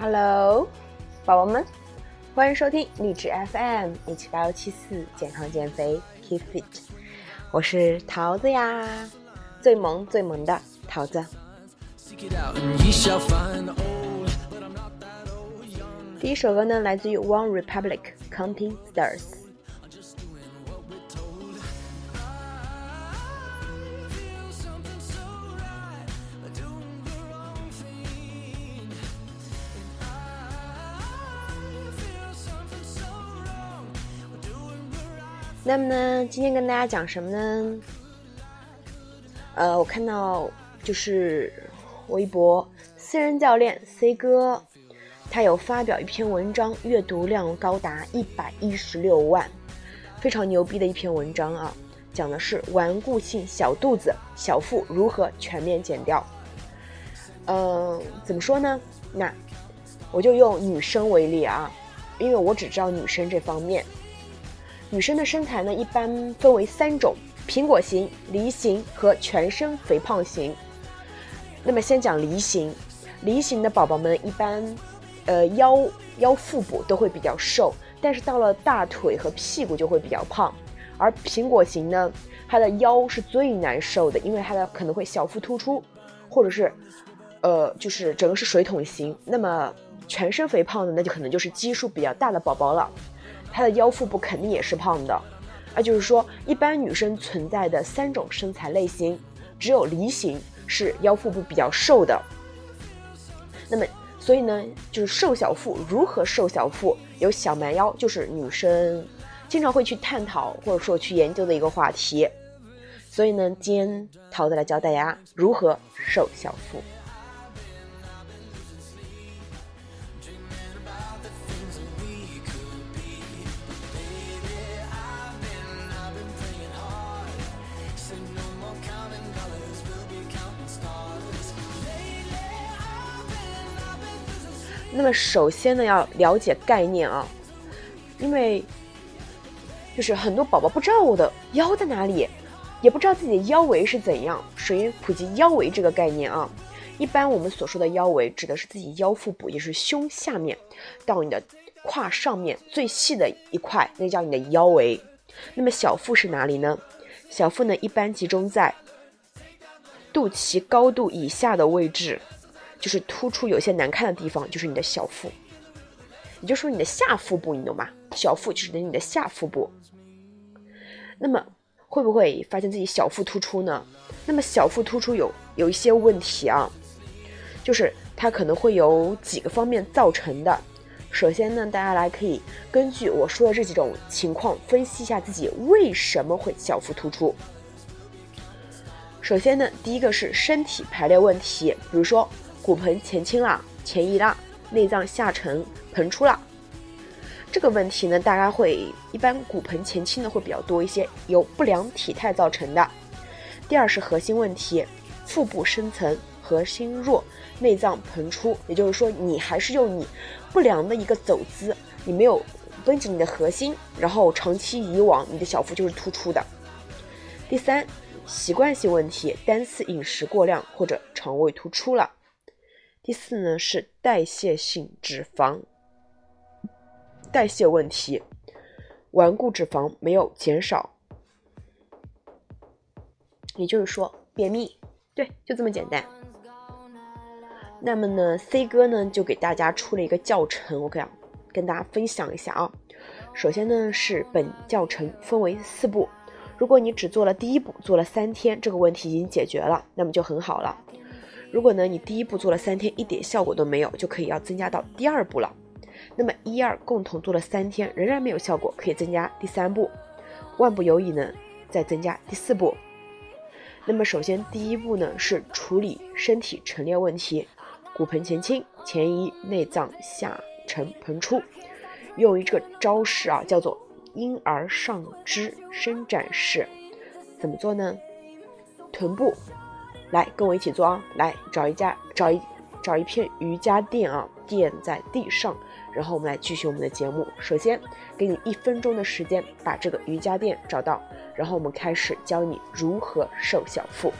hello 宝宝们欢迎收听励志 fm 一七八幺七四健康减肥 keep fit 我是桃子呀最萌最萌的桃子。第一首歌呢来自于 one republic counting stars 那么呢，今天跟大家讲什么呢？呃，我看到就是微博私人教练 C 哥，他有发表一篇文章，阅读量高达一百一十六万，非常牛逼的一篇文章啊，讲的是顽固性小肚子、小腹如何全面减掉。呃，怎么说呢？那我就用女生为例啊，因为我只知道女生这方面。女生的身材呢，一般分为三种：苹果型、梨形和全身肥胖型。那么先讲梨形，梨形的宝宝们一般，呃腰腰腹部都会比较瘦，但是到了大腿和屁股就会比较胖。而苹果型呢，它的腰是最难受的，因为它的可能会小腹突出，或者是，呃，就是整个是水桶型。那么全身肥胖的，那就可能就是基数比较大的宝宝了。她的腰腹部肯定也是胖的，啊，就是说，一般女生存在的三种身材类型，只有梨形是腰腹部比较瘦的。那么，所以呢，就是瘦小腹，如何瘦小腹？有小蛮腰，就是女生经常会去探讨或者说去研究的一个话题。所以呢，今天桃子来教大家如何瘦小腹。那么首先呢，要了解概念啊，因为就是很多宝宝不知道我的腰在哪里，也不知道自己的腰围是怎样。首先普及腰围这个概念啊，一般我们所说的腰围指的是自己腰腹部，也是胸下面到你的胯上面最细的一块，那叫你的腰围。那么小腹是哪里呢？小腹呢，一般集中在肚脐高度以下的位置。就是突出有些难看的地方，就是你的小腹，也就是说你的下腹部，你懂吗？小腹就是你的下腹部。那么会不会发现自己小腹突出呢？那么小腹突出有有一些问题啊，就是它可能会有几个方面造成的。首先呢，大家来可以根据我说的这几种情况分析一下自己为什么会小腹突出。首先呢，第一个是身体排列问题，比如说骨盆前倾啦、前移啦、内脏下沉、盆出啦。这个问题呢，大家会一般骨盆前倾的会比较多一些，由不良体态造成的。第二是核心问题，腹部深层、核心弱、内脏盆出，也就是说你还是用你不良的一个走姿，你没有绷紧你的核心，然后长期以往你的小腹就是突出的。第三，习惯性问题，单次饮食过量或者肠胃突出了。第四呢是代谢性脂肪，代谢问题，顽固脂肪没有减少，也就是说便秘，对，就这么简单。那么呢，C 哥呢就给大家出了一个教程，我跟跟大家分享一下啊。首先呢是本教程分为四步，如果你只做了第一步，做了三天，这个问题已经解决了，那么就很好了。如果呢你第一步做了三天，一点效果都没有，就可以要增加到第二步了。那么一二共同做了三天，仍然没有效果，可以增加第三步。万不得已呢，再增加第四步。那么首先第一步呢是处理身体陈列问题，骨盆前倾，前移，内脏下沉膨出。用于这个招式啊，叫做婴儿上肢伸展式。怎么做呢？臀部，来跟我一起做啊！来找一家找一找一片瑜伽垫啊，垫在地上，然后我们来继续我们的节目。首先给你一分钟的时间把这个瑜伽垫找到，然后我们开始教你如何瘦小腹。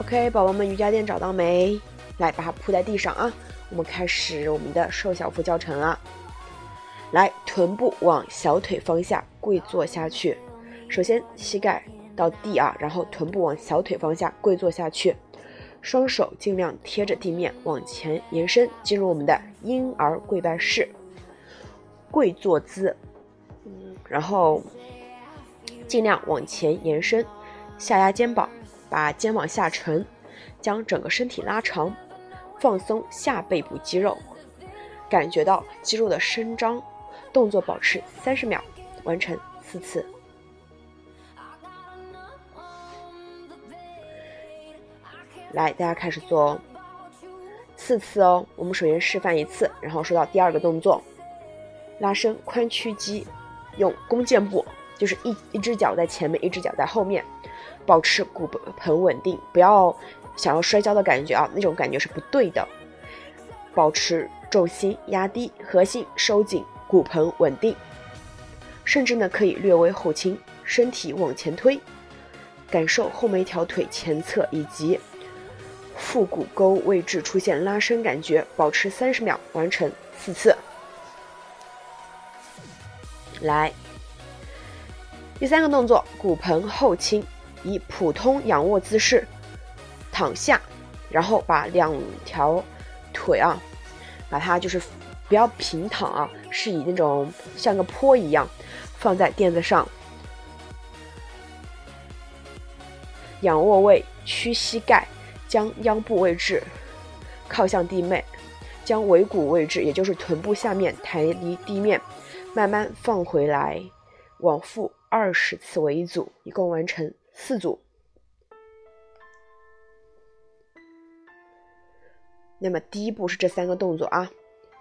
OK，宝宝们，瑜伽垫找到没？来，把它铺在地上啊！我们开始我们的瘦小腹教程了！来，臀部往小腿方向跪坐下去。首先，膝盖到地啊，然后臀部往小腿方向跪坐下去，双手尽量贴着地面往前延伸，进入我们的婴儿跪拜式。跪坐姿，然后尽量往前延伸，下压肩膀。把肩往下沉，将整个身体拉长，放松下背部肌肉，感觉到肌肉的伸张。动作保持三十秒，完成四次。来，大家开始做四次哦。我们首先示范一次，然后说到第二个动作：拉伸髋屈肌，用弓箭步，就是一一只脚在前面，一只脚在后面。保持骨盆稳定，不要想要摔跤的感觉啊，那种感觉是不对的。保持重心压低，核心收紧，骨盆稳定，甚至呢可以略微后倾，身体往前推，感受后面一条腿前侧以及腹股沟位置出现拉伸感觉。保持三十秒，完成四次。来，第三个动作，骨盆后倾。以普通仰卧姿势躺下，然后把两条腿啊，把它就是不要平躺啊，是以那种像个坡一样放在垫子上。仰卧位屈膝盖，将腰部位置靠向地面，将尾骨位置，也就是臀部下面抬离地面，慢慢放回来，往复二十次为一组，一共完成。四组。那么第一步是这三个动作啊。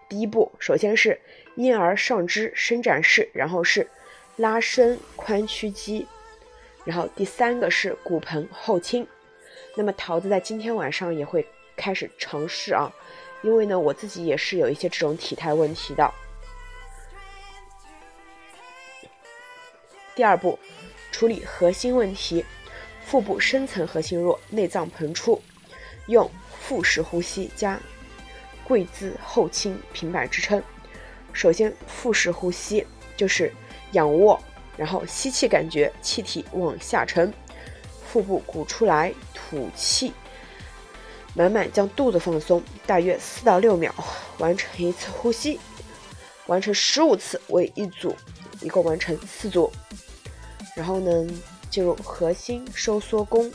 第一步，首先是婴儿上肢伸展式，然后是拉伸髋屈肌，然后第三个是骨盆后倾。那么桃子在今天晚上也会开始尝试啊，因为呢我自己也是有一些这种体态问题的。第二步。处理核心问题，腹部深层核心弱，内脏膨出，用腹式呼吸加跪姿后倾平板支撑。首先，腹式呼吸就是仰卧，然后吸气，感觉气体往下沉，腹部鼓出来，吐气，满满将肚子放松，大约四到六秒，完成一次呼吸，完成十五次为一组，一共完成四组。然后呢，进入核心收缩功，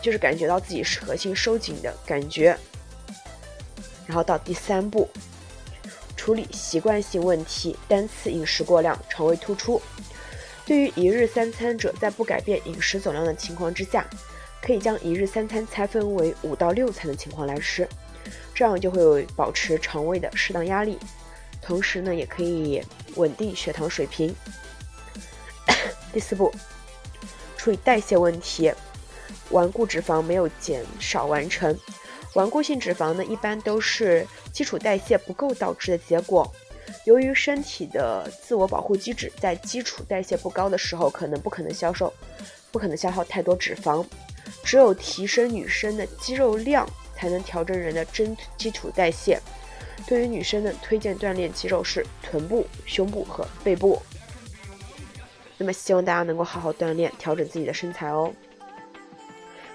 就是感觉到自己是核心收紧的感觉。然后到第三步，处理习惯性问题，单次饮食过量，肠胃突出。对于一日三餐者，在不改变饮食总量的情况之下，可以将一日三餐拆分为五到六餐的情况来吃，这样就会保持肠胃的适当压力。同时呢，也可以稳定血糖水平。第四步，处理代谢问题，顽固脂肪没有减少完成。顽固性脂肪呢，一般都是基础代谢不够导致的结果。由于身体的自我保护机制，在基础代谢不高的时候，可能不可能消瘦，不可能消耗太多脂肪。只有提升女生的肌肉量，才能调整人的真基础代谢。对于女生呢，推荐锻炼肌肉是臀部、胸部和背部。那么希望大家能够好好锻炼，调整自己的身材哦。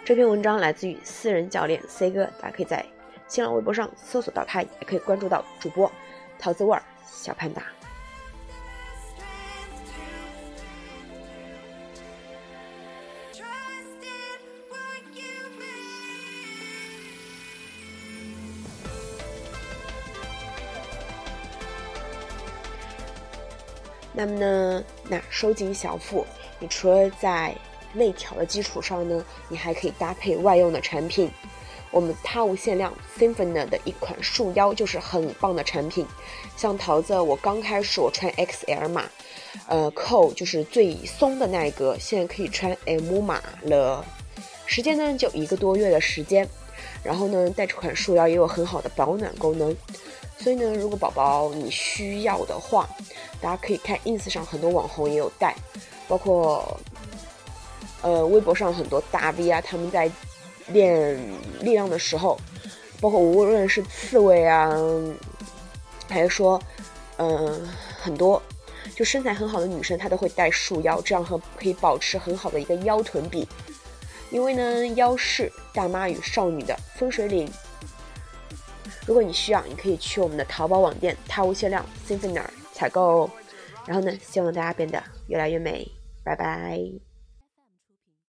这篇文章来自于私人教练 C 哥，大家可以在新浪微博上搜索到他，也可以关注到主播桃子味儿小潘达。那么呢，那收紧小腹，你除了在内调的基础上呢，你还可以搭配外用的产品。我们他无限量 Symphony 的一款束腰就是很棒的产品。像桃子，我刚开始我穿 XL 码，呃，扣就是最松的那一格，现在可以穿 M 码了。时间呢就一个多月的时间，然后呢带这款束腰也有很好的保暖功能。所以呢，如果宝宝你需要的话，大家可以看 ins 上很多网红也有带，包括呃微博上很多大 V 啊，他们在练力量的时候，包括无论是刺猬啊，还是说嗯很多就身材很好的女生，她都会带束腰，这样和可以保持很好的一个腰臀比。因为呢，腰是大妈与少女的分水岭。如果你需要，你可以去我们的淘宝网店“它无限量 s y m p h o n y 采购，然后呢，希望大家变得越来越美，拜拜。